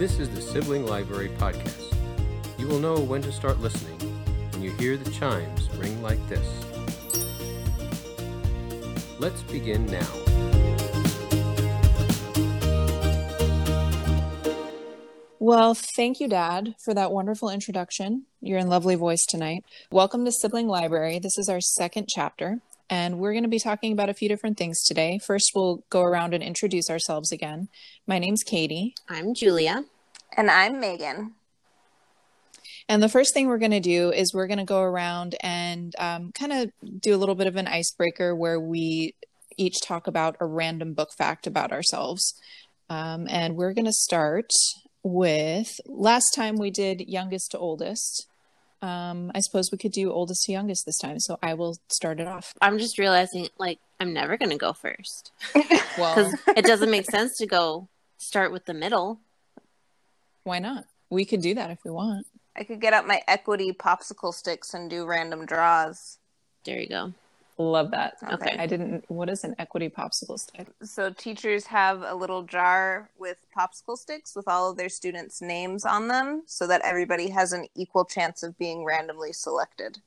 This is the Sibling Library Podcast. You will know when to start listening when you hear the chimes ring like this. Let's begin now. Well, thank you, Dad, for that wonderful introduction. You're in lovely voice tonight. Welcome to Sibling Library. This is our second chapter, and we're going to be talking about a few different things today. First, we'll go around and introduce ourselves again. My name's Katie, I'm Julia. And I'm Megan. and the first thing we're going to do is we're going to go around and um, kind of do a little bit of an icebreaker where we each talk about a random book fact about ourselves. Um, and we're going to start with last time we did youngest to oldest. Um, I suppose we could do oldest to youngest this time. So I will start it off. I'm just realizing, like, I'm never going to go first Well, because it doesn't make sense to go start with the middle. Why not? We could do that if we want. I could get out my equity popsicle sticks and do random draws. There you go. Love that. Okay. I didn't. What is an equity popsicle stick? So teachers have a little jar with popsicle sticks with all of their students' names on them so that everybody has an equal chance of being randomly selected.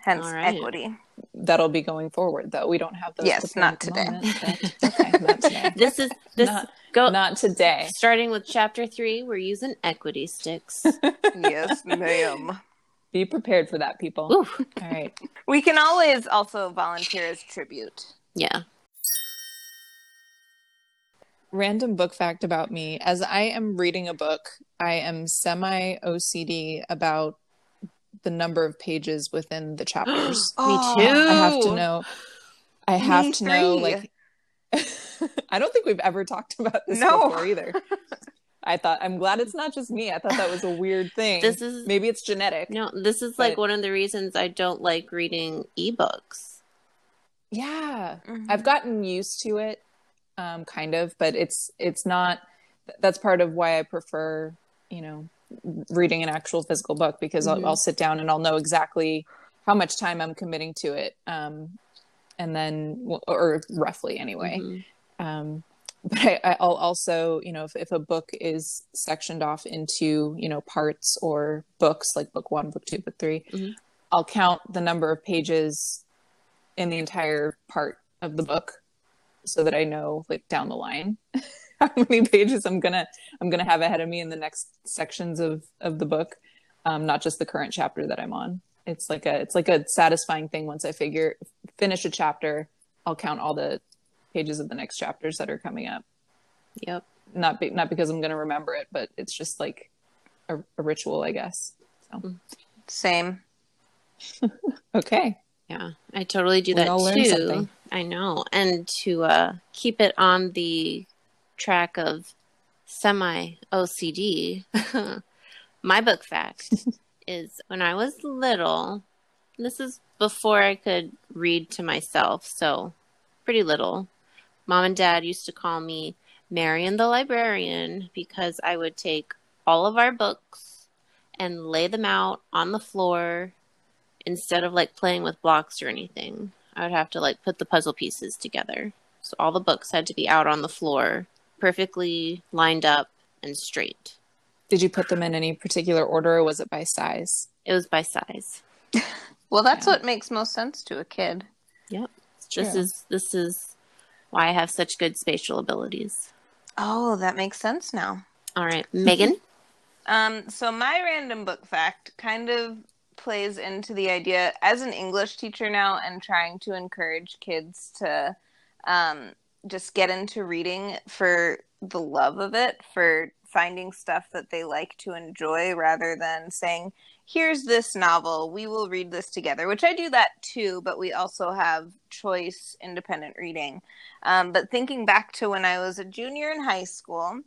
Hence All right. equity. That'll be going forward, though. We don't have those. Yes, not today. moment, but- okay, not today. This is this Not- go Not today. starting with chapter three. We're using equity sticks. yes, ma'am. Be prepared for that, people. Ooh, All right. We can always also volunteer as tribute. yeah. Random book fact about me: as I am reading a book, I am semi OCD about the number of pages within the chapters. Me too. I have to know. I have Me to know, three. like. I don't think we've ever talked about this No. before either. I thought I'm glad it's not just me. I thought that was a weird thing. This is Maybe it's genetic. no. This is like one of the reasons I don't like reading ebooks. Yeah, Mhm. I've gotten used to it, um, kind of, but it's it's not. That's part of why I prefer, you know, reading an actual physical book because Mhm. I'll, I'll sit down and I'll know exactly how much time I'm committing to it, um, and then or roughly anyway. Mhm. Um, but I, I'll also, you know, if, if a book is sectioned off into, you know, parts or books like book one, book two, book 3 Mhm. I'll count the number of pages in the entire part of the book so that I know, like, down the line. how many pages I'm gonna I'm gonna have ahead of me in the next sections of of the book, um, not just the current chapter that I'm on. It's like a it's like a satisfying thing once I figure finish a chapter, I'll count all the pages of the next chapters that are coming up. Yep. Not be, not because I'm gonna remember it, but it's just like a, a ritual, I guess. So. Same. Okay, Yeah, I totally do We that too. something. I know. And to uh, keep it on the track of semi OCD, my book fact is when I was little, this is before I could read to myself, so pretty little. Mom and dad used to call me Marian the librarian because I would take all of our books and lay them out on the floor instead of like playing with blocks or anything. I would have to like put the puzzle pieces together. So all the books had to be out on the floor, perfectly lined up and straight. did you put them in any particular order, or was it by size? It was by size. Well, that's Yeah. what makes most sense to a kid. Yep. This is this is why I have such good spatial abilities. Oh, that makes sense now. All right, Megan. Um, so my random book fact kind of plays into the idea as an English teacher now and trying to encourage kids to um, just get into reading for the love of it, for finding stuff that they like to enjoy rather than saying, here's this novel, we will read this together, which I do that too, but we also have choice independent reading. Um, but thinking back to when I was a junior in high school,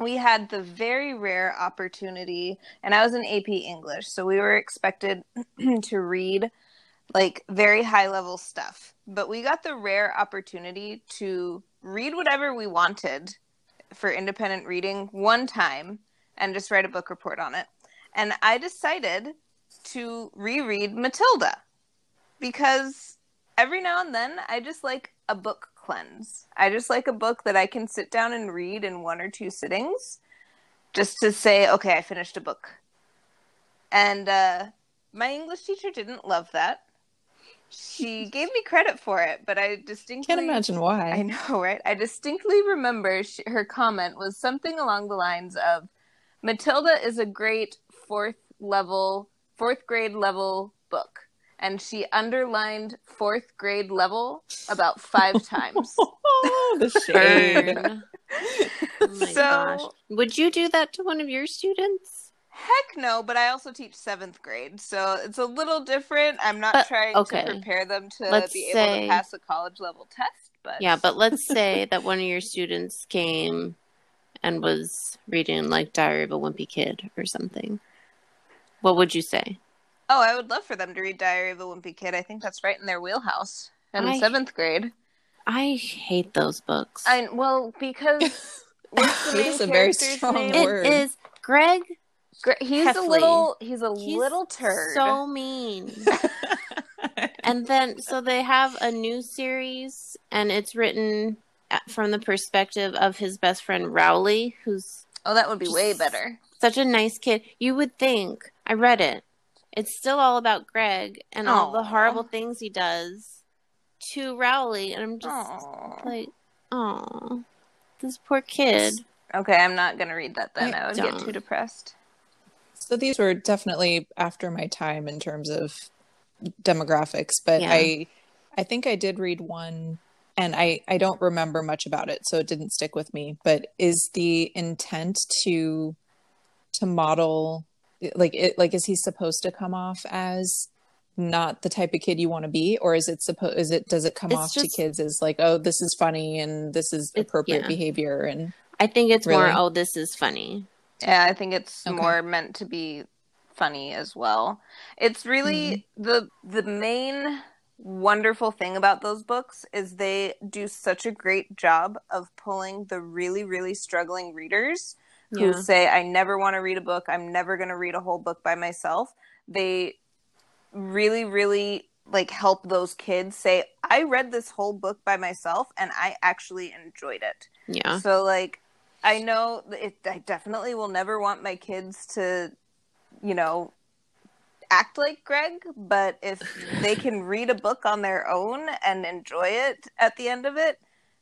we had the very rare opportunity, and I was in AP English, so we were expected to read like very high level stuff. But we got the rare opportunity to read whatever we wanted for independent reading one time and just write a book report on it. And I decided to reread Matilda because every now and then I just like a book cleanse. I just like a book that I can sit down and read in one or two sittings. just to say, okay, I finished a book. And uh, my English teacher didn't love that. She gave me credit for it, but I distinctly Can't imagine why. I know, right? I distinctly remember she, her comment was something along the lines of Matilda is a great fourth level, fourth grade level book. And she underlined fourth grade level about five times. Oh, the shade. Burn. Oh my So- gosh. Would you do that to one of your students? Heck no, but I also teach seventh grade, so it's a little different. I'm not But, trying okay. to prepare them to Let's be able to pass a college level test, but Yeah, but let's say that one of your students came and was reading like Diary of a Wimpy Kid or something. What would you say? oh, I would love for them to read Diary of a Wimpy Kid. I think that's right in their wheelhouse in I- seventh grade. I hate those books. I well because what's the main is a very character's strong name? Word. is Greg Gre- He's a little he's a He's little turd. so mean. and then so they have a new series and it's written from the perspective of his best friend Rowley who's oh, that would be way better. such a nice kid. You would think. I read it. It's still all about Greg and all the horrible things he does to Rowley, and I'm just Aw. like, oh, this poor kid. Okay, I'm not gonna read that then. I I, would get don't. too depressed. So these were definitely after my time in terms of demographics, but Yeah. I I think I did read one and I I don't remember much about it, so it didn't stick with me, but is the intent to to model like it like is he supposed to come off as not the type of kid you want to be or is it supposed is it does it come It's off just- to kids as like oh this is funny and this is appropriate yeah. behavior and I think it's more, oh, this is funny. Yeah, I think it's Okay. more meant to be funny as well. It's really hmm. the the main wonderful thing about those books is they do such a great job of pulling the really really struggling readers who say I never want to read a book, I'm never going to read a whole book by myself. They really really like help those kids say I read this whole book by myself and I actually enjoyed it. Yeah. So like I know it I definitely will never want my kids to you know act like Greg, but if they can read a book on their own and enjoy it at the end of it,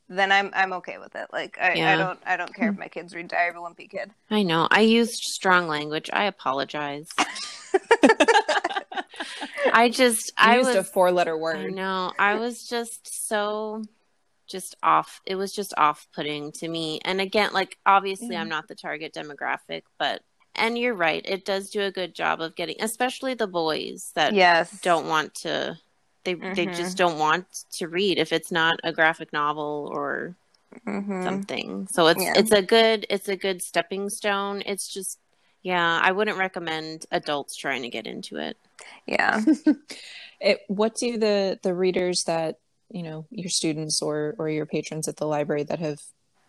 then I'm I'm okay with it. Like I, I don't I don't care if hmm. my kids read Diary of a Wimpy Kid. I know. I used strong language. I apologize. I just, you I used was, a four letter I word. know. I was just so just off. It was just off putting to me. And again, like obviously Yeah. I'm mm. not the target demographic, but and you're right. It does do a good job of getting especially the boys that Yes. don't want to they they Mhm. just don't want to read if it's not a graphic novel or Mhm. something. So it's Yeah. it's a good it's a good stepping stone. It's just yeah, I wouldn't recommend adults trying to get into it. Yeah. it, what do the the readers that you know your students or or your patrons at the library that have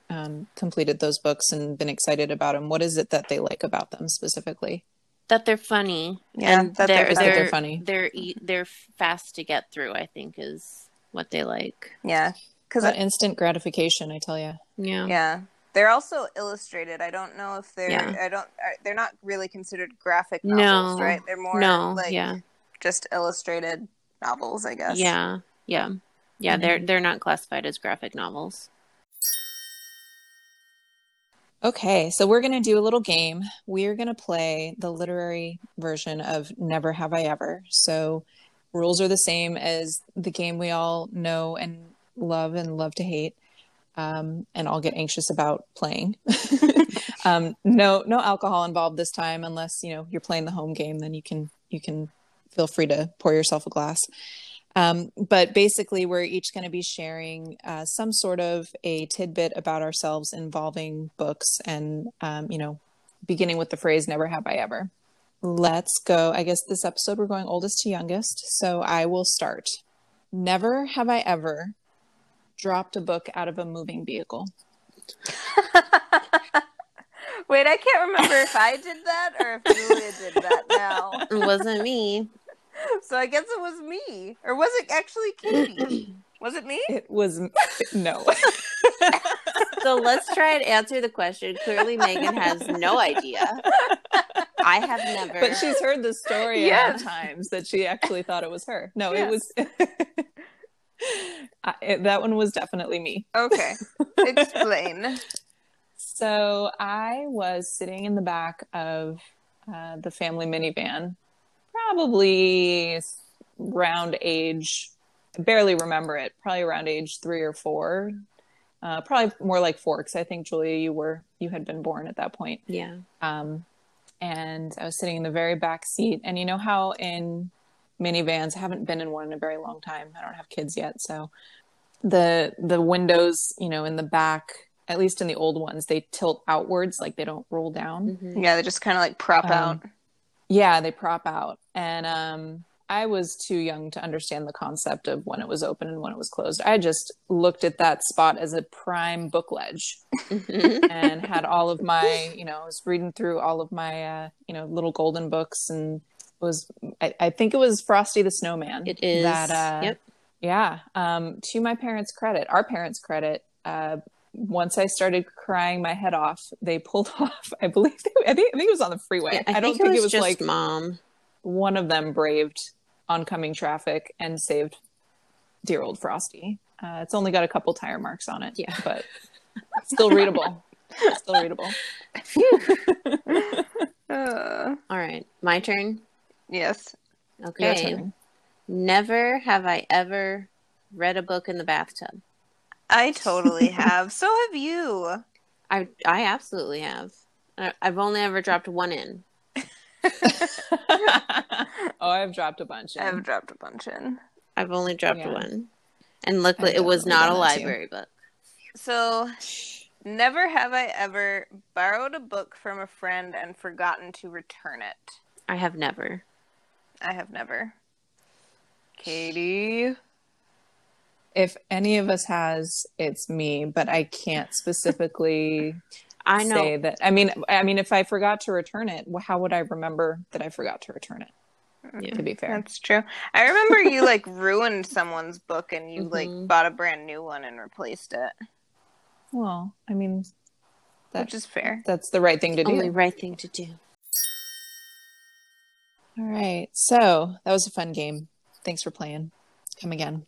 um, completed those books and been excited about them what is it that they like about them specifically That they're funny. Yeah, and that they're they're funny. they're, They're funny. They're e- they're fast to get through. I think is what they like. Yeah. Cuz that instant gratification i tell you Yeah. Yeah. They're also illustrated. I don't know if they're Yeah. I don't they're not really considered graphic novels, No. right? They're more No. like yeah. just illustrated novels, I guess. Yeah. Yeah. Yeah. Mhm. They're they're not classified as graphic novels. Okay so we're going to do a little game we're going to play the literary version of never have i ever so rules are the same as the game we all know and love and love to hate um, and I'll get anxious about playing. um, no, no alcohol involved this time, unless you know you're playing the home game. Then you can you can feel free to pour yourself a glass. Um, but basically, we're each going to be sharing uh, some sort of a tidbit about ourselves involving books, and um, you know, beginning with the phrase "Never have I ever." Let's go. I guess this episode we're going oldest to youngest, so I will start. Never have I ever dropped a book out of a moving vehicle. Wait, I can't remember if I did that or if Julia did that now. It wasn't me. So I guess it was me. Or was it actually Katie? Was it me? It was no. So So let's try and answer the question. Clearly, Megan has no idea. I have never. But she's heard the story Yes. enough times that she actually thought it was her. No, Yes. it was. I, it- that one was definitely me. Okay. Explain. So I was sitting in the back of uh, the family minivan, probably s- around age, I barely remember it, probably around age three or four. Uh, probably more like four, because I think Julia, you were you had been born at that point. yeah. Um, and I was sitting in the very back seat. And you know how in minivans, I haven't been in one in a very long time. I don't have kids yet, so the the windows, you know, in the back, at least in the old ones, they tilt outwards, like they don't roll down. Mhm. Yeah, they just kind of like prop Um, out. Yeah, they prop out. And um, I was too young to understand the concept of when it was open and when it was closed. I just looked at that spot as a prime book ledge Mhm. and had all of my, you know, I was reading through all of my, uh, you know, little golden books and was, I, I think it was Frosty the Snowman. It is. That, uh, yep. Yeah. Um, to my parents' credit, our parents' credit, uh, once I started crying my head off, they pulled off. I believe they, I think I think it was on the freeway. Yeah, I, I, don't think, think it was, just like mom. one of them braved oncoming traffic and saved dear old Frosty. Uh, it's only got a couple tire marks on it, Yeah. but still readable. still readable. Uh, All right, my turn. yes. Your Okay. turn. Never have I ever read a book in the bathtub. I totally have. So have you. I I absolutely have. I- I've only ever dropped one in. oh, I've dropped a bunch. in. I've dropped a bunch in. I've only dropped Yeah. one, and luckily I've it was not a done too. library book. So, never have I ever borrowed a book from a friend and forgotten to return it. I have never. I have never. Katie. If any of us has, it's me, but I can't specifically I know. say that. I mean, I mean, if I forgot to return it, how would I remember that I forgot to return it? Yeah. To be fair, That's true. I remember you like ruined someone's book and you like Mhm. bought a brand new one and replaced it, well, I mean, that's just fair. that's the right thing to do. Only right thing to do. All right. So that was a fun game. Thanks for playing. Come again.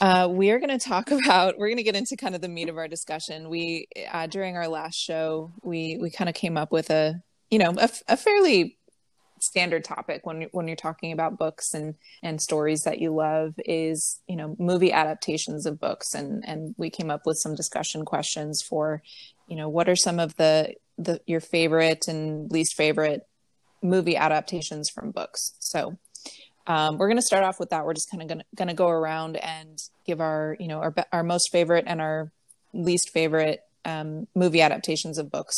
Uh, we are going to talk about. We're going to get into kind of the meat of our discussion. We uh, during our last show, we we kind of came up with a you know a fairly standard topic when when you're talking about books and and stories that you love is you know movie adaptations of books and and we came up with some discussion questions for you know what are some of the the your favorite and least favorite movie adaptations from books. So um, we're going to start off with that. We're just kind of going to go around and give our you know our our most favorite and our least favorite um, movie adaptations of books.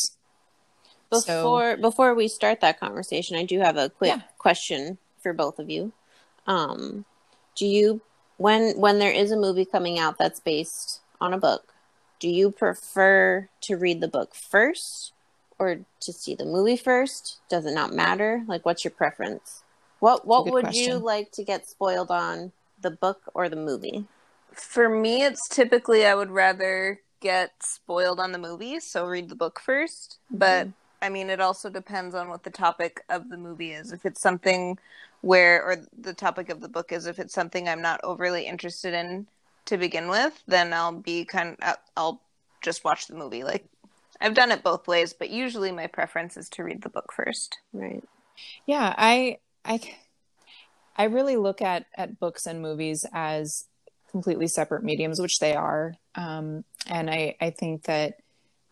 So- Before before we start that conversation, I do have a quick Yeah. question for both of you. Um, do you when when there is a movie coming out that's based on a book, do you prefer to read the book first or to see the movie first? Does it not matter? Like what's your preference? What what good would you like to get spoiled on, the book or the movie? For me, it's typically I would rather get spoiled on the movie, so read the book 1st mm-hmm. But I mean, it also depends on what the topic of the movie is. If it's something where, or the topic of the book is, if it's something I'm not overly interested in to begin with, then I'll be kind of, I'll just watch the movie. Like, I've done it both ways, but usually my preference is to read the book first. Right. Yeah, I I I really look at at books and movies as completely separate mediums, which they are. Um, and I I think that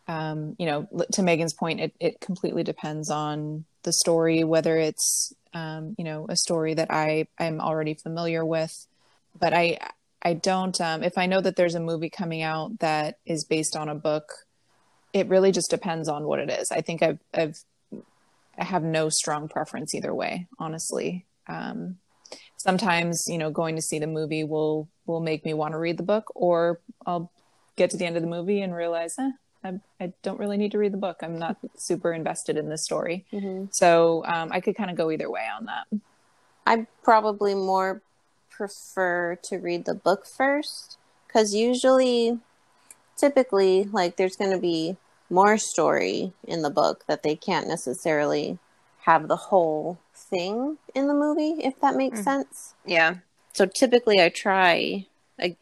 um, you know, to Megan's point, it it completely depends on the story, whether it's um, you know a story that I I'm already familiar with, but I I don't um, if I know that there's a movie coming out that is based on a book, it really just depends on what it is. I think I've I've I have no strong preference either way, honestly. Um, sometimes, you know, going to see the movie will will make me want to read the book, or I'll get to the end of the movie and realize, eh, I, I don't really need to read the book. I'm not super invested in this story. Mm-hmm. So um, I could kind of go either way on that. I probably more prefer to read the book first because usually typically like there's going to be more story in the book that they can't necessarily have the whole thing in the movie if that makes Mm. sense Yeah. so typically i try I,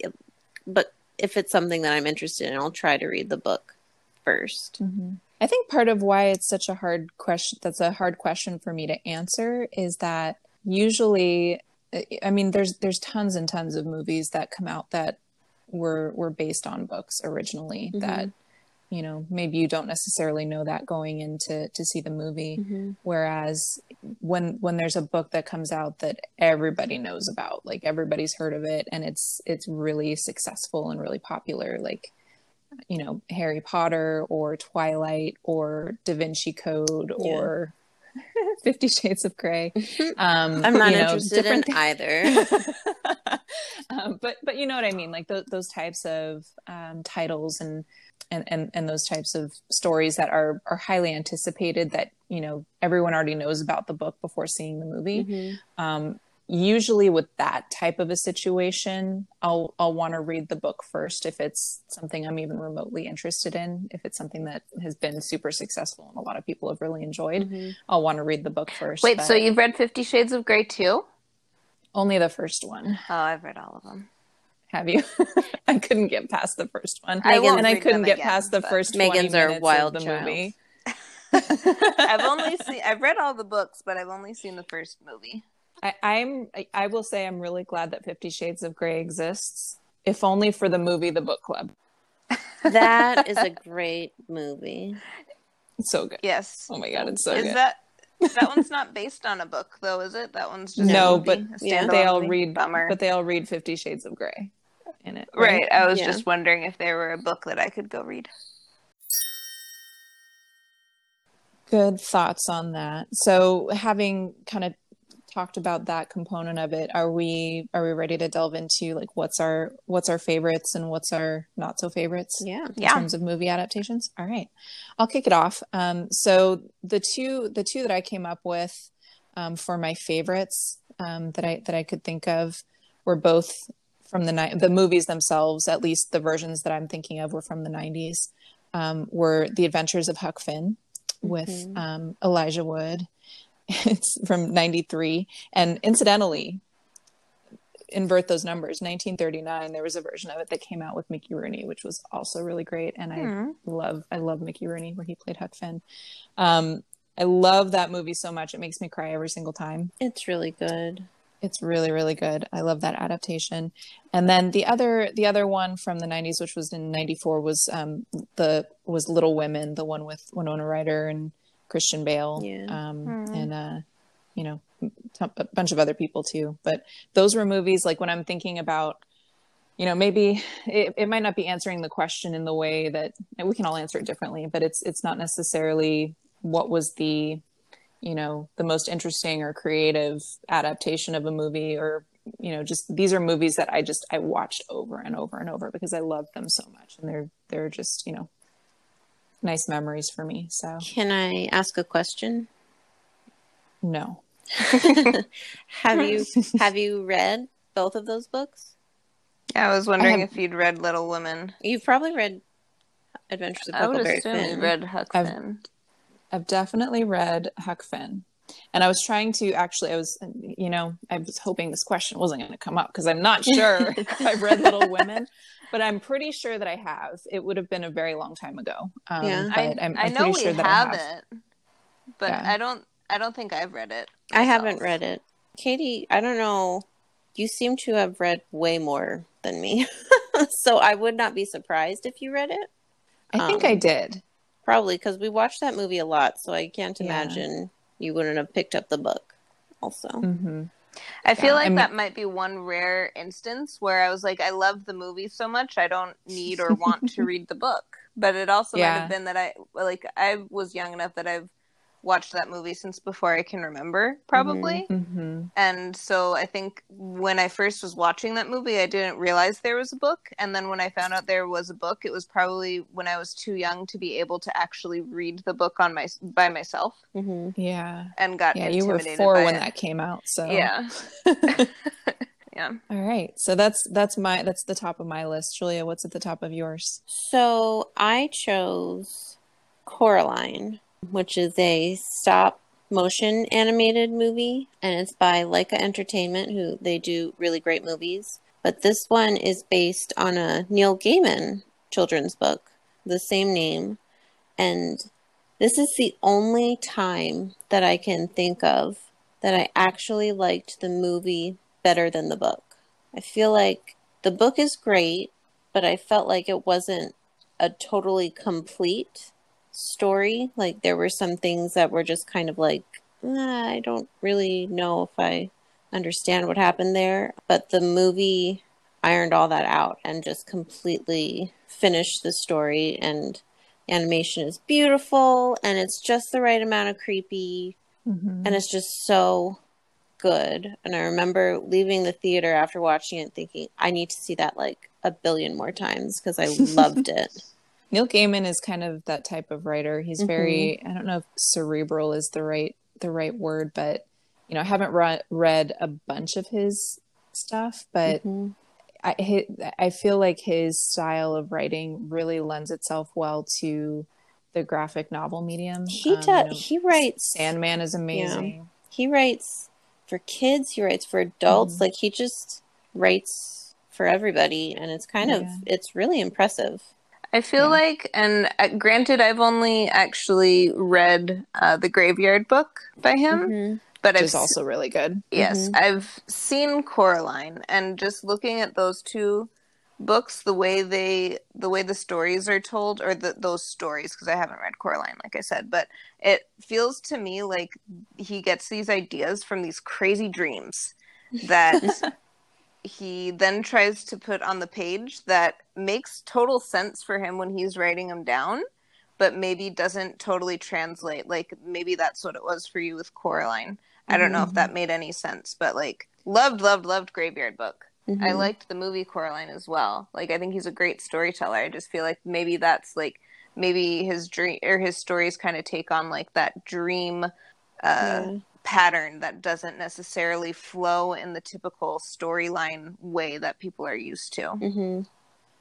but if it's something that i'm interested in i'll try to read the book 1st Mhm. I think part of why it's such a hard question that's a hard question for me to answer is that usually I mean there's there's tons and tons of movies that come out that were were based on books originally Mhm. that you know maybe you don't necessarily know that going into to see the movie Mm-hmm. whereas when when there's a book that comes out that everybody knows about like everybody's heard of it and it's it's really successful and really popular like you know harry potter or twilight or da vinci code Yeah. or 50 shades of gray um i'm not you know, interested in different either um, but but you know what I mean, like th- those types of um, titles and, and and and those types of stories that are are highly anticipated that you know everyone already knows about the book before seeing the movie. Mhm. Um, usually with that type of a situation, I'll I'll want to read the book first if it's something I'm even remotely interested in. If it's something that has been super successful and a lot of people have really enjoyed, Mhm. I'll want to read the book first. Wait, but so you've read Fifty Shades of Grey too? only the first one. Oh, I've read all of them. Have you? I couldn't get past the first one. I and I couldn't get again, past the first Megan's our minutes wild of the child. movie. I've only seen. I've read all the books, but I've only seen the first movie. I, I'm. I, I will say I'm really glad that Fifty Shades of Grey exists, if only for the movie The Book Club. that is a great movie It's so good. Yes. Oh my god, it's so is good. that that one's not based on a book though, is it? That one's just No, a movie, but a yeah, they all movie? read, Bummer. but they all read Fifty Shades of Grey in it. right. I was Yeah. just wondering if there were a book that I could go read. Good thoughts on that. So, having kind of talked about that component of it, are we are we ready to delve into like what's our what's our favorites and what's our not so favorites? yeah in Yeah. terms of movie adaptations. All right, I'll kick it off. Um, so the two the two that I came up with um, for my favorites um, that I that I could think of were both from the ni- the movies themselves. At least the versions that I'm thinking of were from the '90s. Um, were The Adventures of Huck Finn with Mhm. um, Elijah Wood. It's from '93, and incidentally, invert those numbers 1939 there was a version of it that came out with mickey rooney which was also really great and i Hmm. love i love mickey rooney where he played huck finn um i love that movie so much it makes me cry every single time it's really good it's really really good i love that adaptation and then the other the other one from the 90s which was in 94 was um the was little women the one with winona ryder and christian bale Yeah. um Hmm. and uh you know a bunch of other people too but those were movies like when i'm thinking about you know maybe it, it might not be answering the question in the way that we can all answer it differently but it's it's not necessarily what was the you know the most interesting or creative adaptation of a movie or you know just these are movies that i just i watched over and over and over because i love them so much and they're they're just you know nice memories for me so. Can i ask a question? No. Have you have you read both of those books? Yeah, I was wondering have- if you'd read Little Women. you've probably read adventures of I would huckleberry assume finn. you read Huck I've- Finn. I've definitely read Huck Finn. And I was trying to actually, I was, you know, I was hoping this question wasn't going to come up because I'm not sure if I've read Little Women, but I'm pretty sure that I have. It would have been a very long time ago. Um, Yeah. I, I'm, I I'm know we sure that have, I have. it, but Yeah. I don't. I don't think I've read it. i haven't read it katie i don't know you seem to have read way more than me so i would not be surprised if you read it I think Um, I did. Probably because we watched that movie a lot, so I can't Yeah. imagine you wouldn't have picked up the book. Also, hmm I feel like I mean- that might be one rare instance where I was like, I love the movie so much, I don't need or want to read the book. But it also might have been that I like I was young enough that I've watched that movie since before I can remember, probably. hmm And so I think when I first was watching that movie, I didn't realize there was a book. And then when I found out there was a book, it was probably when I was too young to be able to actually read the book on my by myself, hmm Yeah. and got Yeah. You were four when it. that came out. So Yeah. Yeah. All right. So that's that's my that's the top of my list. Julia, what's at the top of yours? So I chose Coraline, which is a stop motion animated movie, and it's by Laika Entertainment, who they do really great movies. But this one is based on a Neil Gaiman children's book, the same name. And this is the only time that I can think of that I actually liked the movie better than the book. I feel like the book is great, but I felt like it wasn't a totally complete story. Like there were some things that were just kind of like, "Ah, I don't really know if I understand what happened there. But the movie ironed all that out and just completely finished the story. And animation is beautiful and it's just the right amount of creepy Mm-hmm. and it's just so good. And I remember leaving the theater after watching it thinking, I need to see that like a billion more times because I loved it. Neil Gaiman is kind of that type of writer. He's very I don't know if cerebral is the right the right word, but you know, I haven't re- read a bunch of his stuff, but Mhm. I hi- I feel like his style of writing really lends itself well to the graphic novel medium. He Um, you does. know, he writes. Sandman is amazing. He writes for kids. He writes for adults. Mhm. Like he just writes for everybody, and it's kind of it's really impressive. I feel Yeah. like, and uh, granted, I've only actually read uh, the Graveyard book by him, Mhm. but I've also really good. Yes, Mhm. I've seen Coraline and just looking at those two books, the way they the way the stories are told or the, those stories because I haven't read Coraline like I said, but it feels to me like he gets these ideas from these crazy dreams that he then tries to put on the page that makes total sense for him when he's writing them down but maybe doesn't totally translate like maybe that's what it was for you with Coraline. I don't know if that made any sense, but like loved, loved, loved Graveyard Book. I Mhm. liked the movie Coraline as well. Like I think he's a great storyteller. I just feel like maybe that's like maybe his dream or his stories kind of take on like that dream uh Yeah. Pattern that doesn't necessarily flow in the typical storyline way that people are used to. Mhm.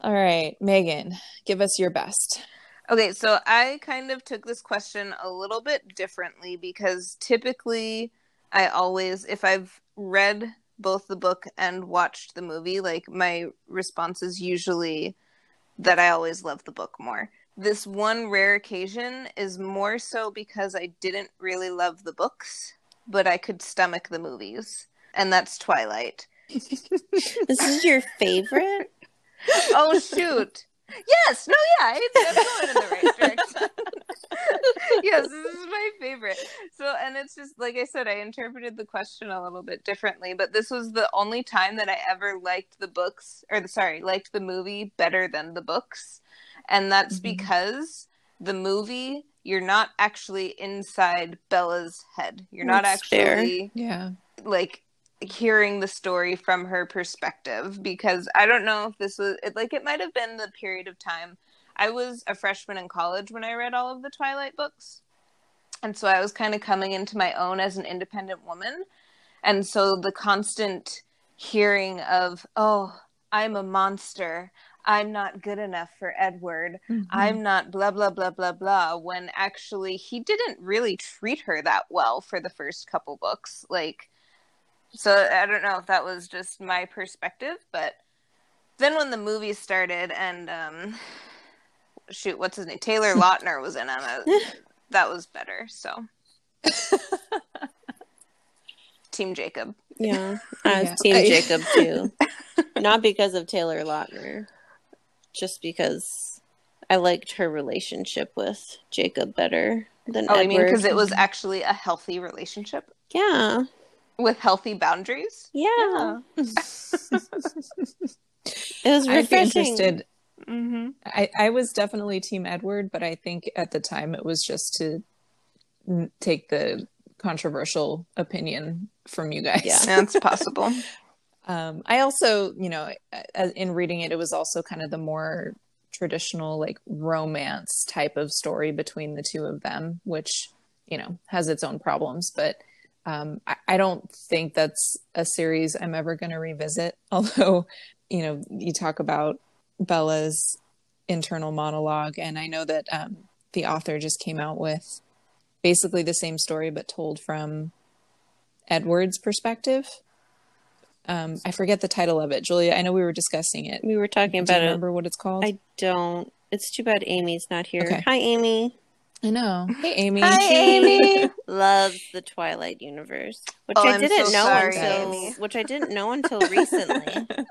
All right, Megan, give us your best. Okay, so I kind of took this question a little bit differently because typically I always, if I've read both the book and watched the movie, like my response is usually that I always love the book more. This one rare occasion is more so because I didn't really love the books, but I could stomach the movies, and that's Twilight. This is your favorite. oh shoot yes no yeah it's, i'm going in the right direction yes this is my favorite so and it's just like i said i interpreted the question a little bit differently but this was the only time that i ever liked the books or the, sorry liked the movie better than the books and that's Mhm. because the movie you're not actually inside bella's head you're not That's fair. actually Yeah. like hearing the story from her perspective because I don't know if this was it, like it might have been the period of time I was a freshman in college when I read all of the Twilight books. And so I was kind of coming into my own as an independent woman. And so the constant hearing of, "Oh, I'm a monster. I'm not good enough for Edward. I'm not blah blah blah blah blah when actually he didn't really treat her that well for the first couple books like so I don't know if that was just my perspective but then when the movie started and um shoot what's his name Taylor Lautner was in it that was better so Team Jacob Yeah, I was Yeah. Team Jacob too. Not because of Taylor Lautner, just because I liked her relationship with Jacob better than oh Edward. I mean because it was actually a healthy relationship yeah, with healthy boundaries yeah. It was I'd be refreshing. interested. mm-hmm. I, I was definitely Team Edward, but I think at the time it was just to take the controversial opinion from you guys. Yeah. that's possible Um, I also, you know, in reading it, it was also kind of the more traditional, like romance type of story between the two of them, which, you know, has its own problems. But Um, I, I don't think that's a series I'm ever going to revisit. Although, you know, you talk about Bella's internal monologue, and I know that um, the author just came out with basically the same story but told from Edward's perspective. Um, I forget the title of it, Julia. I know we were discussing it. We were talking about. Do you about it. remember what it's called? I don't. It's too bad Amy's not here. Okay. Hi, Amy. I know. Hey, Amy. Hi, Amy. Loves the Twilight universe, which Oh, I didn't so know sorry, until Amy. which I didn't know until recently.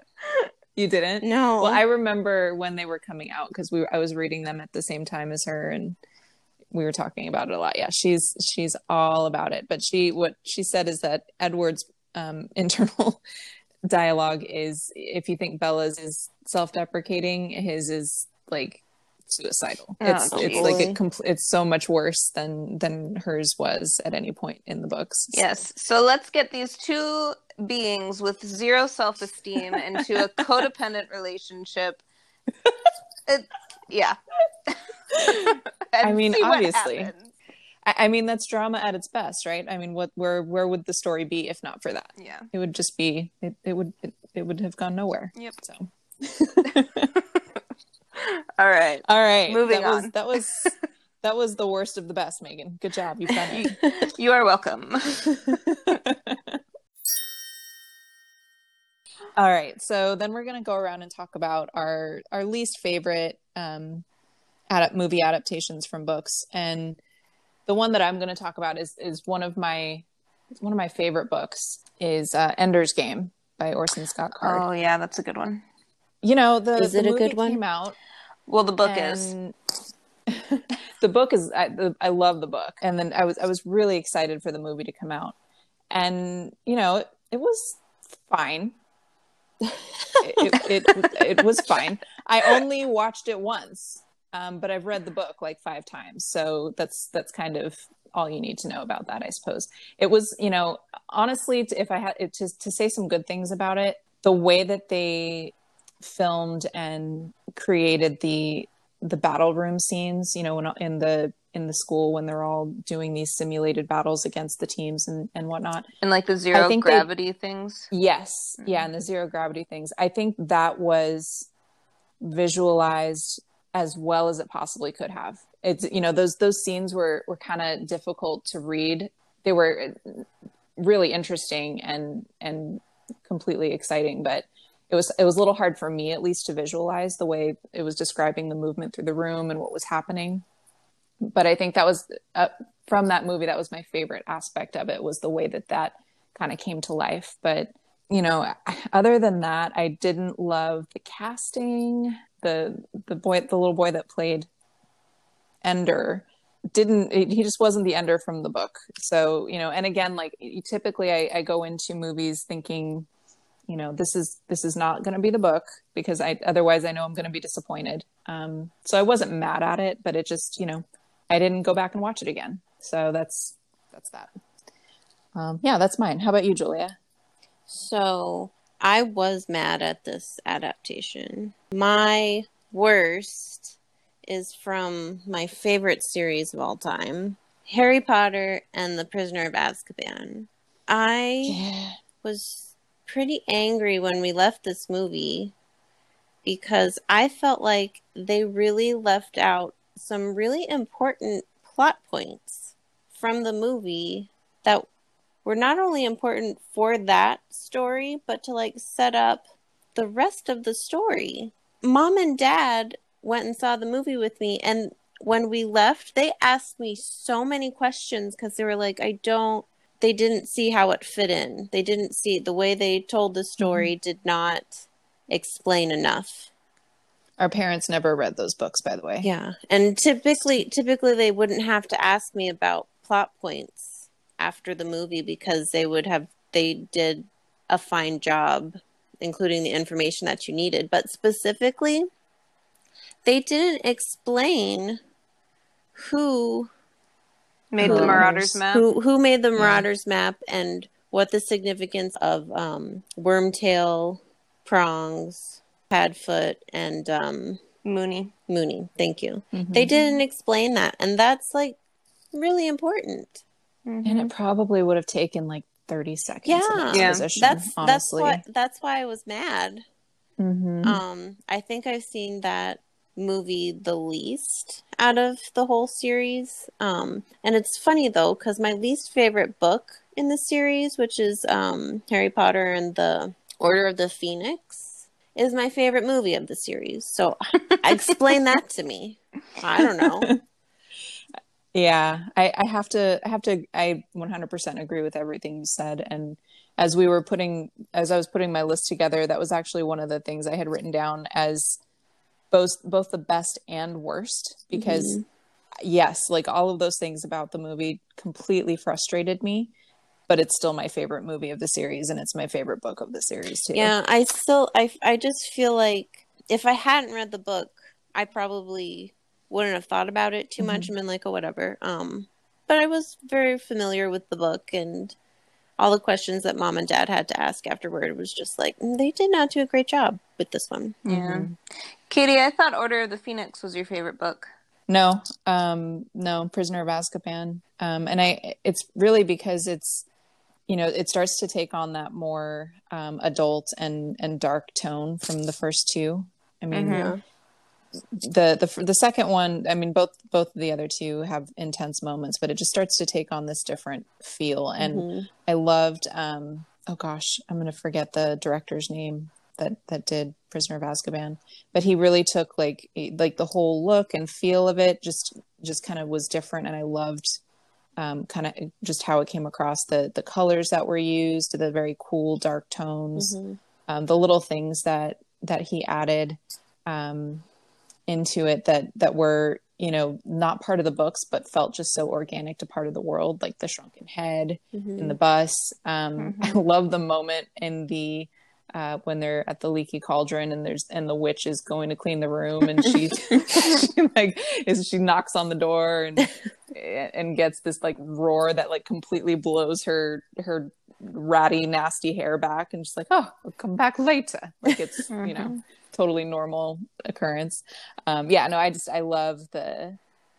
You didn't? No. Well, I remember when they were coming out because we were, I was reading them at the same time as her, and we were talking about it a lot. Yeah, she's she's all about it. But she what she said is that Edward's um, internal dialogue is if you think Bella's is self-deprecating, his is like suicidal. Oh, it's it's like it compl- it's so much worse than than hers was at any point in the books. Yes. So let's get these two beings with zero self esteem into a codependent relationship. It, yeah. I mean, obviously. happens. I, mean that's drama at its best, right? I mean, what where where would the story be if not for that? Yeah. it would just be it, it would it, it would have gone nowhere Yep. so All right. all right Moving that was on. that was that was the worst of the best megan good job you've done it You are welcome. all right so then we're going to go around and talk about our our least favorite um adapt movie adaptations from books and the one that i'm going to talk about is is one of my one of my favorite books is uh, ender's game by orson scott card Oh yeah, that's a good one. you know the, Is the it a movie good one? came out Well, the book is. the book is I, the, I love the book and then i was i was really excited for the movie to come out and you know it, it was fine it, it, it, it was fine i only watched it once um, but i've read the book like five times. So that's that's kind of all you need to know about that i suppose. It was you know honestly if i had it, to, to say some good things about it the way that they filmed and created the the battle room scenes you know when, in the in the school when they're all doing these simulated battles against the teams and and whatnot. And like the zero think they- gravity things. yes. Yeah and the zero gravity things. I think that was visualized as well as it possibly could have. It's you know those those scenes were were kind of difficult to read. They were really interesting and and completely exciting but it was it was a little hard for me at least to visualize the way it was describing the movement through the room and what was happening. But i think that was uh, from that movie that was my favorite aspect of it was the way that that kind of came to life. But you know other than that i didn't love the casting the the boy the little boy that played ender didn't he just wasn't the ender from the book. So you know and again like typically i, I go into movies thinking you know this is this is not going to be the book because i otherwise i know i'm going to be disappointed. Um so i wasn't mad at it but it just you know i didn't go back and watch it again. So that's that's that. Um yeah that's mine. How about you julia? So I was mad at this adaptation. My worst is from my favorite series of all time Harry Potter and the Prisoner of Azkaban. I yeah was pretty angry when we left this movie because I felt like they really left out some really important plot points from the movie that were not only important for that story, but to like set up the rest of the story. Mom and dad went and saw the movie with me, and when we left, they asked me so many questions because they were like, I don't they didn't see how it fit in. They didn't see the way they told the story mm-hmm. did not explain enough. our parents never read those books by the way Yeah. And typically typically they wouldn't have to ask me about plot points after the movie because they would have they did a fine job including the information that you needed, but specifically they didn't explain who Made the Marauders map. who who made the Yeah. Marauders map and what the significance of um, Wormtail, Prongs, Padfoot, and um, Moony. Moony. Thank you. Mhm. They didn't explain that, and that's like really important. And it probably would have taken like 30 seconds of Yeah. Yeah. exposition, That's that's why that's why I was mad. Mhm. Um, I think I've seen that movie the least out of the whole series. Um, and it's funny though because my least favorite book in the series, which is um, Harry Potter and the Order of the Phoenix, is my favorite movie of the series. So explain that to me. I don't know. Yeah, I, I have to, I have to, I 100% agree with everything you said. And as we were putting, as I was putting my list together, that was actually one of the things I had written down as both, both the best and worst, because mm-hmm. yes, like all of those things about the movie completely frustrated me, but it's still my favorite movie of the series. And it's my favorite book of the series too. Yeah, I still I I just feel like if I hadn't read the book, I probably wouldn't have thought about it too much and been like, oh whatever. Um but I was very familiar with the book and all the questions that mom and dad had to ask afterward was just like "Mm, they did not do a great job with this one. Yeah. Katie, I thought Order of the Phoenix was your favorite book. No, um, no, Prisoner of Azkaban. Um, and I, it's really because it's, you know, it starts to take on that more um, adult and and dark tone from the first two. I mean, Mhm. The the the second one, I mean, both both of the other two have intense moments, but it just starts to take on this different feel. And Mhm. I loved, um, oh gosh, I'm gonna forget the director's name that that did Prisoner of Azkaban, but he really took like like the whole look and feel of it just just kind of was different, and I loved um, kind of just how it came across the the colors that were used, the very cool dark tones, Mhm. um, the little things that that he added um, into it that that were you know not part of the books but felt just so organic to part of the world like the shrunken head Mhm. in the bus. Um i love the moment in the uh when they're at the leaky cauldron and there's and the witch is going to clean the room and she, she like is she knocks on the door and and gets this like roar that like completely blows her her ratty nasty hair back and she's like oh i'll come back later. Like it's you know totally normal occurrence um yeah no i just i love the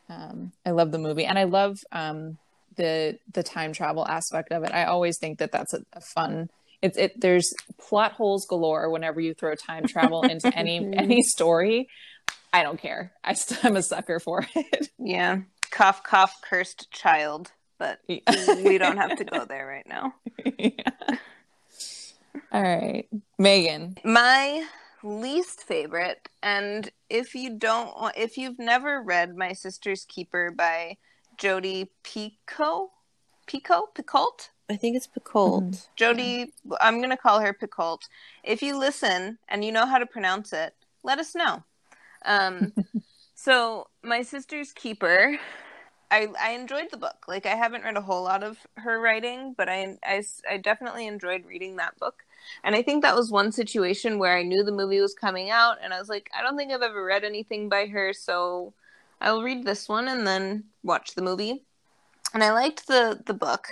um i love the movie and i love um the the time travel aspect of it i always think that that's a, a fun it's it there's plot holes galore whenever you throw time travel into any any story i don't care i still am a sucker for it Yeah. Cough, cough, cursed child. But we don't have to go there right now. Yeah. all right megan My least favorite, and if you don't if you've never read My Sister's Keeper by Jodi Pico, Pico, Picoult, I think it's Picoult. Jodi, I'm going to call her Picoult. If you listen and you know how to pronounce it, let us know. Um, so, My Sister's Keeper, I, I enjoyed the book. Like, I haven't read a whole lot of her writing, but I, I, I definitely enjoyed reading that book. And I think that was one situation where I knew the movie was coming out, and I was like, I don't think I've ever read anything by her, so I'll read this one and then watch the movie. And I liked the, the book.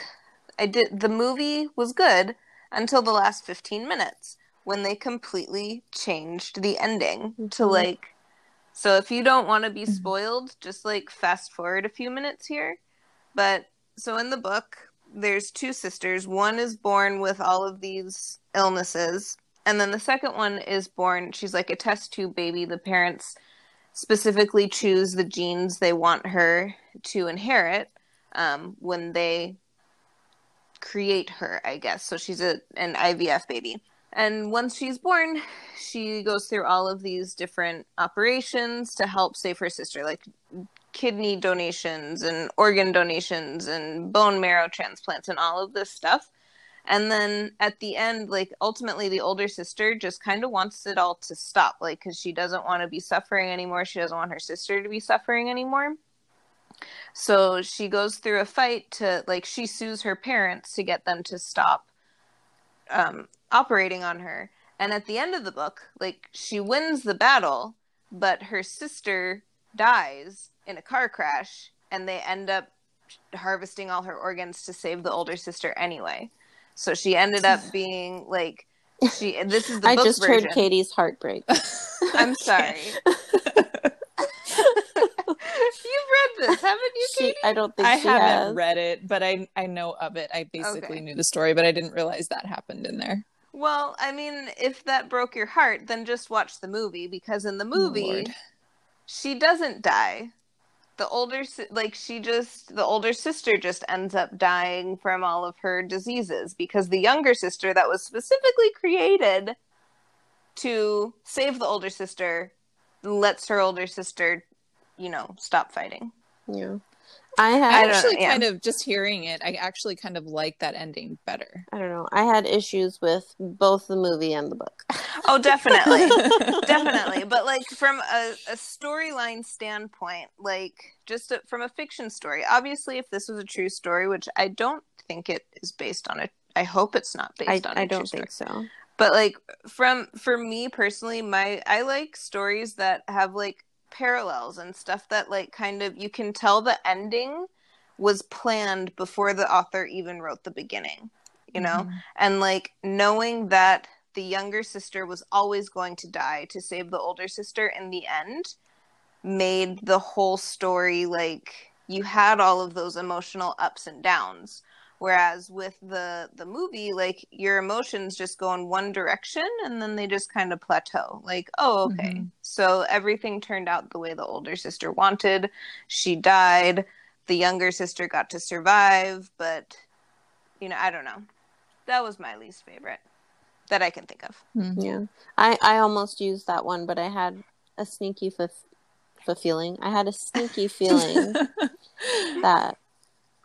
I did the movie was good until the last 15 minutes when they completely changed the ending to Mhm. like so if you don't want to be spoiled just like fast forward a few minutes here but so in the book there's two sisters one is born with all of these illnesses and then the second one is born she's like a test tube baby the parents specifically choose the genes they want her to inherit um, when they create her, I guess. So she's a an IVF baby. And once she's born, she goes through all of these different operations to help save her sister, like kidney donations and organ donations and bone marrow transplants and all of this stuff. And then at the end, like ultimately, the older sister just kind of wants it all to stop, like because she doesn't want to be suffering anymore. She doesn't want her sister to be suffering anymore. So she goes through a fight to like she sues her parents to get them to stop um, operating on her. And at the end of the book, like she wins the battle, but her sister dies in a car crash, and they end up harvesting all her organs to save the older sister anyway. So she ended up being like she. This is the I book just version. heard Katie's heartbreak. I'm sorry. You've read this, haven't you, She, Katie? I don't think I she haven't has. read it, but I I know of it. I basically Okay. knew the story, but I didn't realize that happened in there. Well, I mean, if that broke your heart, then just watch the movie because in the movie, Lord. she doesn't die. The older, like she just, the older sister just ends up dying from all of her diseases because the younger sister that was specifically created to save the older sister lets her older sister, you know, stop fighting. Yeah. I I had I don't- actually yeah. kind of just hearing it. I actually kind of like that ending better. I don't know. I had issues with both the movie and the book. Oh, definitely. definitely but like from a, a storyline standpoint like just a, from a fiction story obviously if this was a true story which i don't think it is based on it i hope it's not I, based on a I true don't story. think so. but like from for me personally my i like stories that have like parallels and stuff that like kind of you can tell the ending was planned before the author even wrote the beginning you know Mhm. and like knowing that the younger sister was always going to die to save the older sister in the end made the whole story like you had all of those emotional ups and downs whereas with the the movie like your emotions just go in one direction and then they just kind of plateau like oh okay Mhm. so everything turned out the way the older sister wanted she died the younger sister got to survive but you know i don't know that was my least favorite that I can think of. Mhm. Yeah. I, I almost used that one, but I had a sneaky f- f- feeling. I had a sneaky feeling that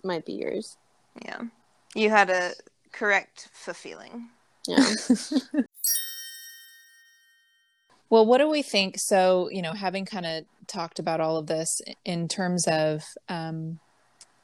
might be yours. Yeah. You had a correct fulfilling. Yeah. Well, what do we think? So, you know, having kind of talked about all of this in terms of, um,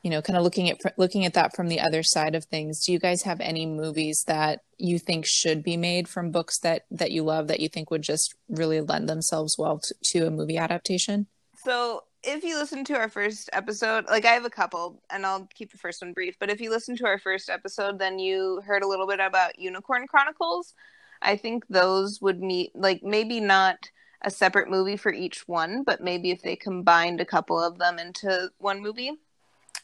you know, kind of looking at looking at that from the other side of things. Do you guys have any movies that you think should be made from books that that you love that you think would just really lend themselves well to, to a movie adaptation? So, if you listen to our first episode, like I have a couple, and I'll keep the first one brief, but if you listen to our first episode, then you heard a little bit about Unicorn Chronicles. I think those would meet, like, maybe not a separate movie for each one, but maybe if they combined a couple of them into one movie,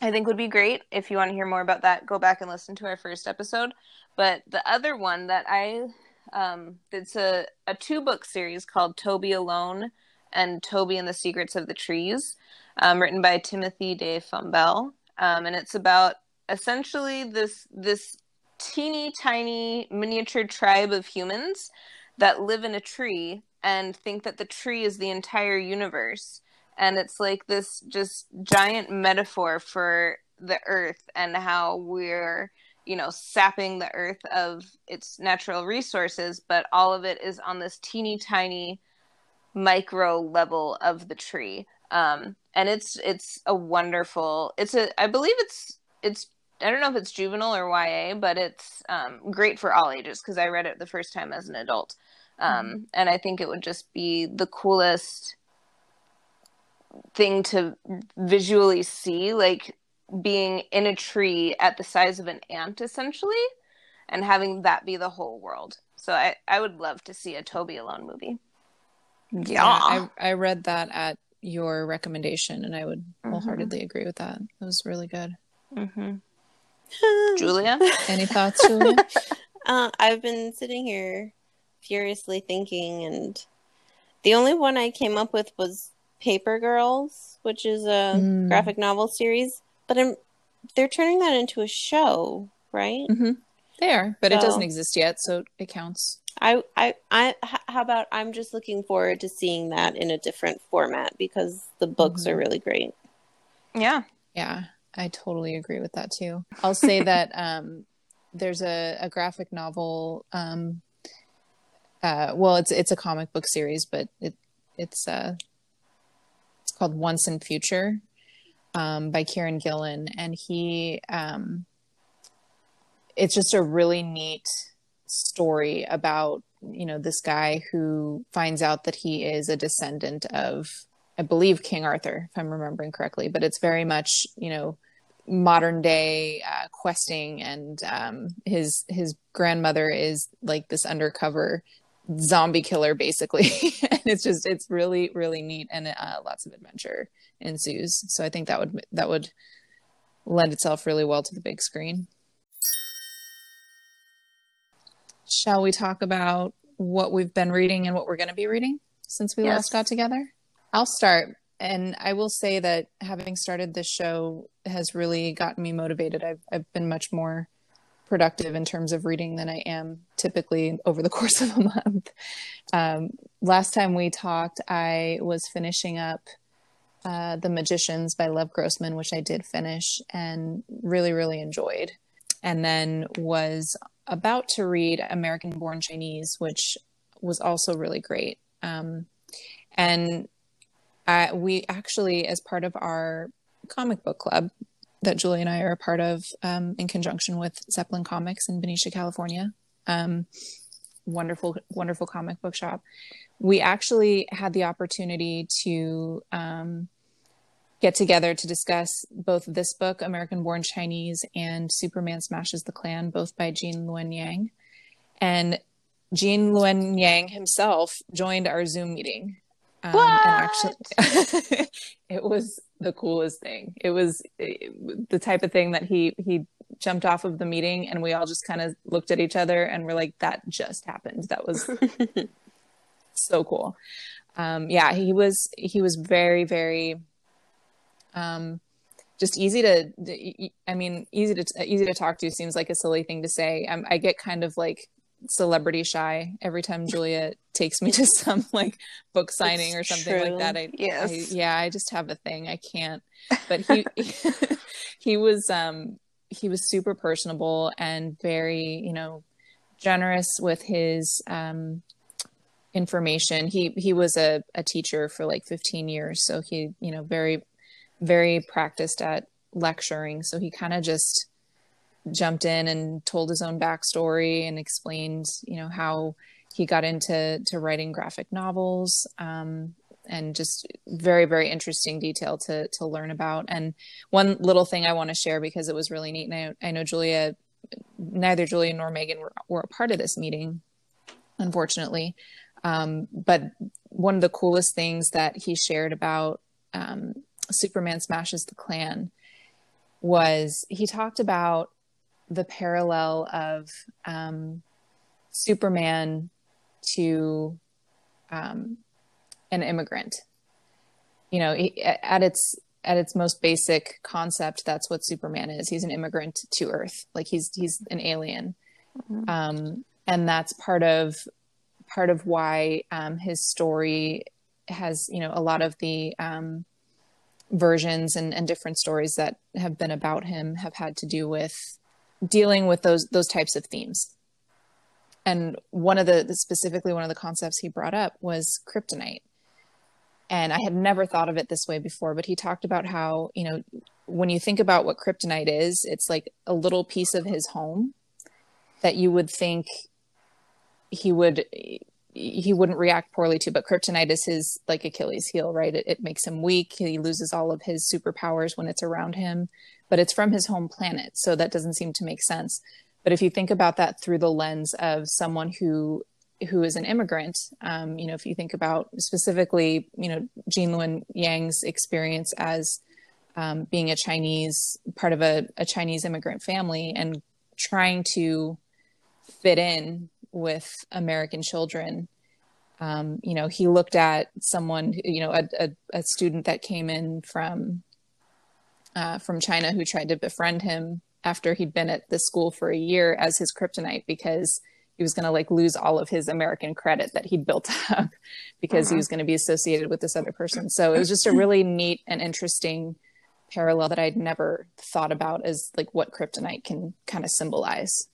I think would be great. If you want to hear more about that, go back and listen to our first episode. But the other one that I, um, it's a, a two book series called Toby Alone and Toby and the Secrets of the Trees, um, written by Timothy de Fombelle. Um, and it's about essentially this this teeny tiny miniature tribe of humans that live in a tree and think that the tree is the entire universe. And it's like this just giant metaphor for the earth and how we're, you know, sapping the earth of its natural resources, but all of it is on this teeny tiny micro level of the tree. Um, and it's it's a wonderful it's a I believe it's it's I don't know if it's juvenile or YA, but it's um, great for all ages because I read it the first time as an adult. Um, And I think it would just be the coolest thing to visually see, like being in a tree at the size of an ant, essentially, and having that be the whole world. So I, I would love to see a Toby Alone movie. I, I read that at your recommendation, and I would Mhm. wholeheartedly agree with that. It was really good. Mm-hmm. Julia? Any thoughts, Julia? Uh, I've been sitting here furiously thinking, and the only one I came up with was Paper Girls, which is a Mm. graphic novel series. But I'm, they're turning that into a show, right? hmm They are, but it doesn't exist yet, so it counts. I, I, I, h- how about I'm just looking forward to seeing that in a different format because the books are Mhm. really great. Yeah. Yeah, I totally agree with that too. I'll say that um, there's a, a graphic novel. Um, uh, well, it's it's a comic book series, but it it's uh, it's called Once and Future um, by Kieron Gillen, and he um, it's just a really neat story about you know this guy who finds out that he is a descendant of I believe King Arthur, if I'm remembering correctly, but it's very much, you know, modern day uh, questing, and um, his his grandmother is like this undercover zombie killer basically. And it's just it's really really neat and uh, lots of adventure ensues. So i think that would that would lend itself really well to the big screen shall we talk about what we've been reading and what we're going to be reading since we Yes. last got together i'll start and i will say that having started this show has really gotten me motivated i've, I've been much more productive in terms of reading than I am typically over the course of a month. Um, last time we talked, I was finishing up uh, The Magicians by Lev Grossman, which I did finish and really, really enjoyed. And then was about to read American Born Chinese, which was also really great. Um, and I, we actually, as part of our comic book club, that Julie and I are a part of um, in conjunction with Zeppelin Comics in Benicia, California. Um, wonderful, wonderful comic book shop. We actually had the opportunity to um, get together to discuss both this book, American Born Chinese, and Superman Smashes the Klan, both by Gene Luen Yang. And Gene Luen Yang himself joined our Zoom meeting. Um, What? And actually, it was the coolest thing. It was the type of thing that he he jumped off of the meeting, and we all just kind of looked at each other and we're like, "That just happened." That was so cool. Um, yeah, he was he was very very um, just easy to. I mean, easy to easy to talk to seems like a silly thing to say. Um, I get kind of like celebrity shy every time Julia takes me to some like book signing or something true. like that. I, Yes. I yeah, I just have a thing. I can't. But he he was um he was super personable and very, you know, generous with his um information. He he was a, a teacher for like 15 years, so he, you know, very very practiced at lecturing. So he kind of just jumped in and told his own backstory and explained, you know, how he got into to writing graphic novels, um, and just very very interesting detail to to learn about. And one little thing I want to share because it was really neat, and I, I know Julia, neither Julia nor Megan were, were a part of this meeting, unfortunately. Um, but one of the coolest things that he shared about um, Superman smashes the Klan was he talked about the parallel of um, Superman to um, an immigrant. You know, he, at its at its most basic concept, that's what Superman is. He's an immigrant to Earth, like he's he's an alien, um, and that's part of part of why um, his story has you know a lot of the um, versions and, and different stories that have been about him have had to do with dealing with those those types of themes. And one of the specifically one of the concepts he brought up was kryptonite. And i had never thought of it this way before but he talked about how you know when you think about what kryptonite is it's like a little piece of his home that you would think he would he wouldn't react poorly to but kryptonite is his like achilles heel right? It, it makes him weak. He loses all of his superpowers when it's around him but it's from his home planet so that doesn't seem to make sense. But if you think about that through the lens of someone who who is an immigrant um, you know if you think about specifically you know Gene Luen Yang's experience as um, being a chinese part of a, a chinese immigrant family and trying to fit in with American children. Um, you know, he looked at someone, you know, a, a, a student that came in from uh, from China who tried to befriend him after he'd been at the school for a year as his kryptonite because he was going to like lose all of his American credit that he'd built up because he was going to be associated with this other person. So it was just a really neat and interesting parallel that I'd never thought about as like what kryptonite can kind of symbolize.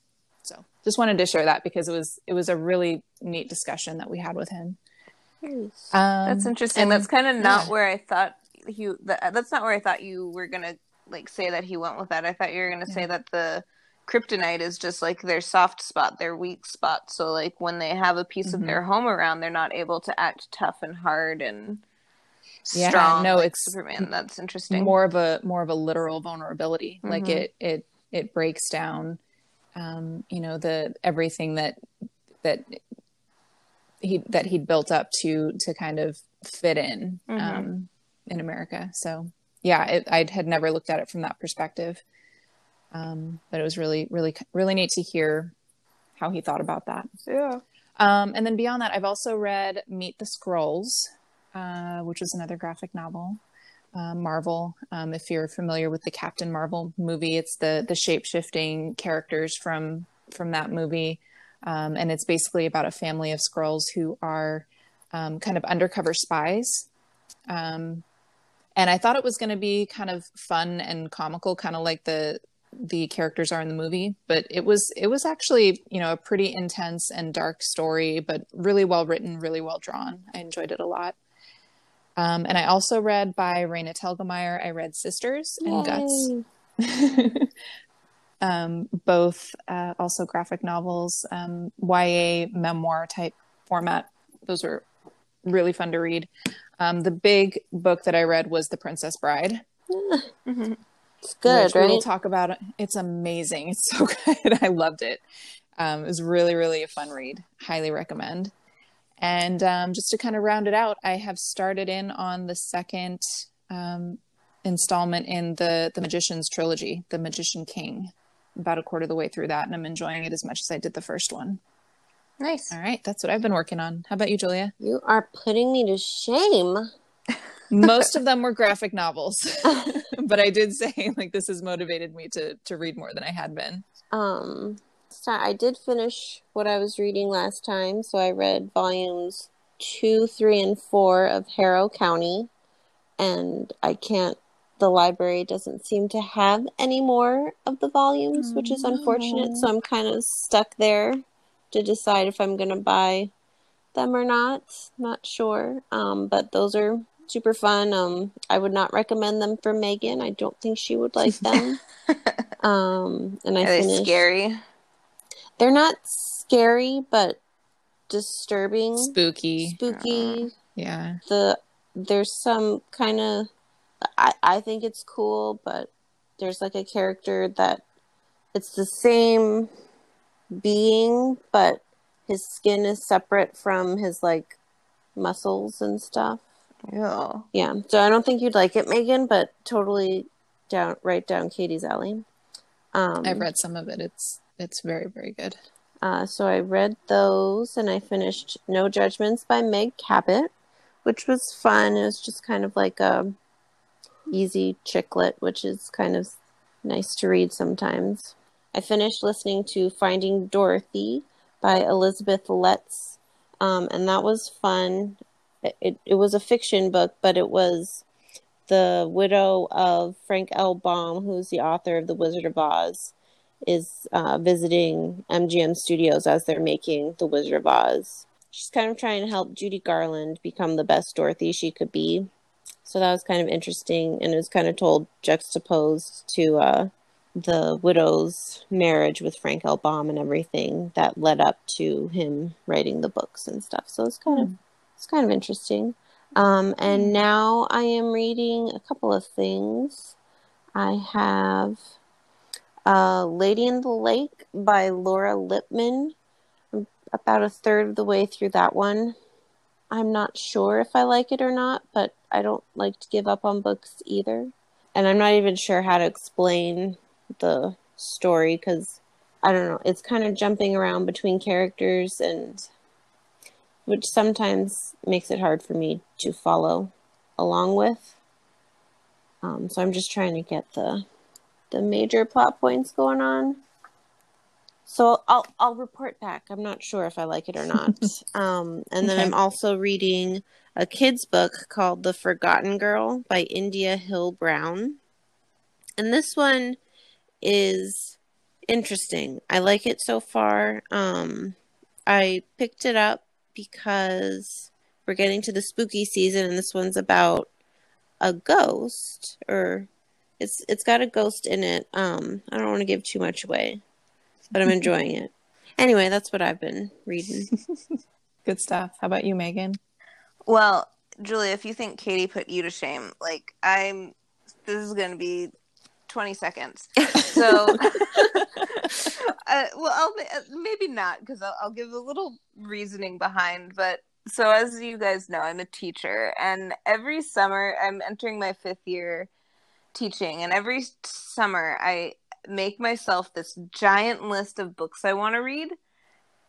So just wanted to share that because it was it was a really neat discussion that we had with him. Um, That's interesting. and- that's kind of not yeah. where I thought you. That, that's not where I thought you were gonna like say that he went with that. I thought you were gonna say that the kryptonite is just like their soft spot, their weak spot. So like when they have a piece Mhm. of their home around, they're not able to act tough and hard and Yeah, strong. no, like it's Superman. That's interesting. more of a more of a literal vulnerability. Like Mhm. it it it breaks down, um, you know, the everything that that he that he'd built up to to kind of fit in Mhm. um, in America. So yeah, it, I had never looked at it from that perspective, um, but it was really really really neat to hear how he thought about that. Yeah. Um, and then beyond that, I've also read Meet the Skrulls, uh, which is another graphic novel. Uh, Marvel. Um, if you're familiar with the Captain Marvel movie, it's the the shape shifting characters from from that movie, um, and it's basically about a family of Skrulls who are um, kind of undercover spies. Um, and I thought it was going to be kind of fun and comical, kind of like the the characters are in the movie but it was it was actually you know a pretty intense and dark story but really well written really well drawn i enjoyed it a lot um, and i also read by Raina Telgemeier i read sisters and guts um, both uh, also graphic novels um, ya memoir type format those were really fun to read um, the big book that i read was the princess bride Mhm. It's good, which we will talk about it. It's amazing. It's so good. I loved it. Um, it was really, really a fun read. Highly recommend. And um, just to kind of round it out, I have started in on the second um, installment in the the Magician's trilogy, The Magician King. About a quarter of the way through that, and I'm enjoying it as much as I did the first one. Nice. All right, that's what I've been working on. How about you, Julia? You are putting me to shame. Most of them were graphic novels, but I did say like this has motivated me to to read more than I had been. Um, so I did finish what I was reading last time, so I read volumes two, three, and four of Harrow County, and I can't. The library doesn't seem to have any more of the volumes, which is unfortunate. So I'm kind of stuck there to decide if I'm going to buy them or not. Not sure. Um, but those are super fun. Um, I would not recommend them for Megan. I don't think she would like them. um, and I Are they finished. scary? They're not scary, but disturbing, Spooky. spooky. Yeah. The there's some kind of I I think it's cool, but there's like a character that it's the same being, but his skin is separate from his like muscles and stuff. Ew. Yeah, so I don't think you'd like it, Megan, but totally down right down Katie's alley. Um, I've read some of it. It's it's very very good. Uh, so I read those and I finished No Judgments by Meg Cabot, which was fun. It was just kind of like a easy chick lit, which is kind of nice to read sometimes. I finished listening to Finding Dorothy by Elizabeth Letts, um, and that was fun. It, it, it was a fiction book, but it was the widow of Frank L. Baum, who's the author of The Wizard of Oz is uh, visiting MGM Studios as they're making The Wizard of Oz. She's kind of trying to help Judy Garland become the best Dorothy she could be. So that was kind of interesting, and it was kind of told juxtaposed to uh, the widow's marriage with Frank L. Baum and everything that led up to him writing the books and stuff. So it's kind of it's kind of interesting. Um, and now I am reading a couple of things. I have uh, Lady in the Lake by Laura Lippman. I'm about a third of the way through that one. I'm not sure if I like it or not, but I don't like to give up on books either. And I'm not even sure how to explain the story because I don't know. It's kind of jumping around between characters and which sometimes makes it hard for me to follow along with. Um, so I'm just trying to get the the major plot points going on. So I'll I'll report back. I'm not sure if I like it or not. um, and then Okay. I'm also reading a kids book called The Forgotten Girl by India Hill Brown. And this one is interesting. I like it so far. Um, I picked it up because we're getting to the spooky season, and this one's about a ghost, or it's it's got a ghost in it. Um, I don't want to give too much away, but I'm enjoying it. Anyway, that's what I've been reading. Good stuff. How about you, Megan? Well, Julia, if you think Katie put you to shame, like I'm, this is going to be 20 seconds. So, uh, well, I'll, uh, maybe not because I'll, I'll give a little reasoning behind. But so, as you guys know, I'm a teacher, and every summer I'm entering my fifth year teaching, and every summer I make myself this giant list of books I want to read,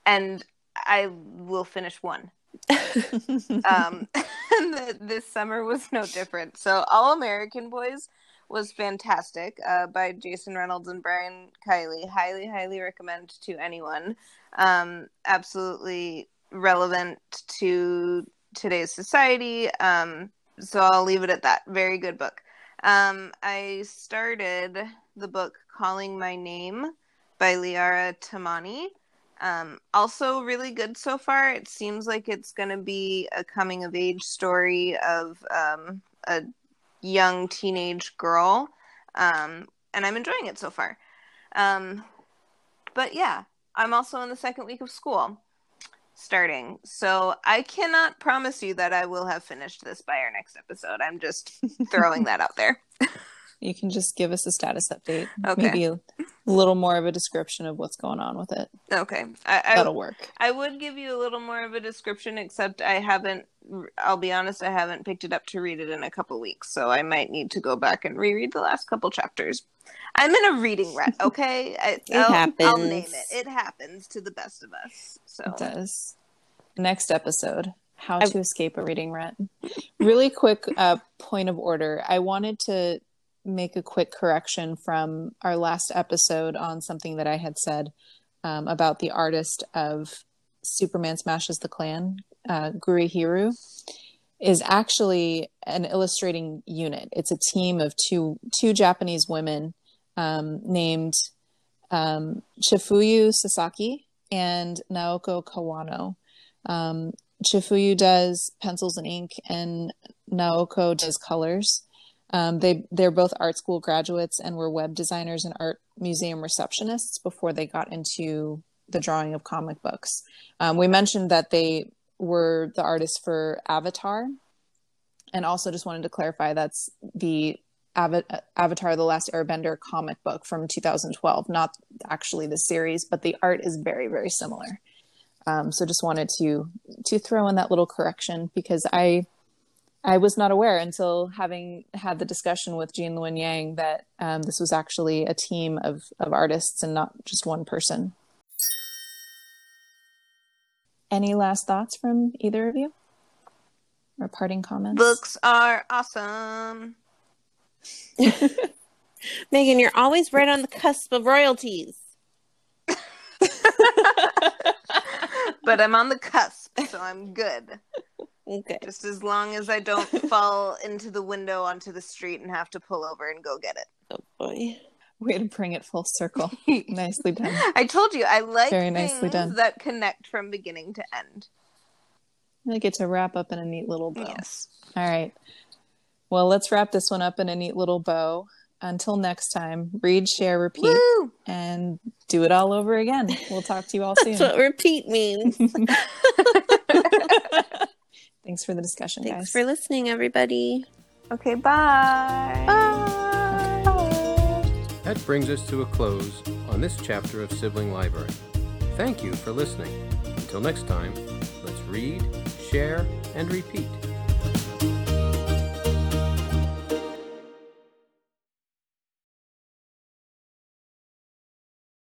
and I will finish one. um, and the, this summer was no different. So, All American Boys was fantastic uh, by Jason Reynolds and Brian Kiley. Highly, highly recommend to anyone. Um, absolutely relevant to today's society. Um, so I'll leave it at that. Very good book. Um, I started the book Calling My Name by Liara Tamani. Um, also, really good so far. It seems like it's going to be a coming of age story of um, a young teenage girl. Um, and I'm enjoying it so far. Um, but yeah, I'm also in the second week of school starting. So I cannot promise you that I will have finished this by our next episode. I'm just throwing that out there. You can just give us a status update. Okay. Maybe a little more of a description of what's going on with it. Okay. I, I, That'll work. I would give you a little more of a description, except I haven't, I'll be honest, I haven't picked it up to read it in a couple weeks. So I might need to go back and reread the last couple chapters. I'm in a reading rut, okay? I, It I'll, I'll name it. It happens to the best of us. So It does. Next episode How I- to Escape a Reading Rut. Really quick uh, point of order. I wanted to make a quick correction from our last episode on something that I had said um, about the artist of Superman Smashes the Klan, uh, Guri Hiru, is actually an illustrating unit. It's a team of two two Japanese women um, named um, Chifuyu Sasaki and Naoko Kawano. Um, Chifuyu does pencils and ink, and Naoko does colors. Um, they they're both art school graduates and were web designers and art museum receptionists before they got into the drawing of comic books. Um, we mentioned that they were the artists for Avatar, and also just wanted to clarify that's the Ava- Avatar: The Last Airbender comic book from 2012, not actually the series, but the art is very very similar. Um, so just wanted to to throw in that little correction because I I was not aware until having had the discussion with Gene Luen Yang that um, this was actually a team of of artists and not just one person. Any last thoughts from either of you? Or parting comments? books are awesome. Megan, you're always right on the cusp of royalties. but I'm on the cusp, so I'm good. Okay. Just as long as I don't fall into the window onto the street and have to pull over and go get it. Oh boy. Way to bring it full circle. Nicely done. I told you I like Very nicely done. that connect from beginning to end. I get to wrap up in a neat little bow. Yes. All right. Well, let's wrap this one up in a neat little bow. Until next time, read, share, repeat, Woo! and do it all over again. We'll talk to you all soon. That's what repeat means. Thanks for the discussion, Thanks guys. for listening, everybody. Okay, bye. bye. That brings us to a close on this chapter of Sibling Library. Thank you for listening. Until next time, let's read, share, and repeat.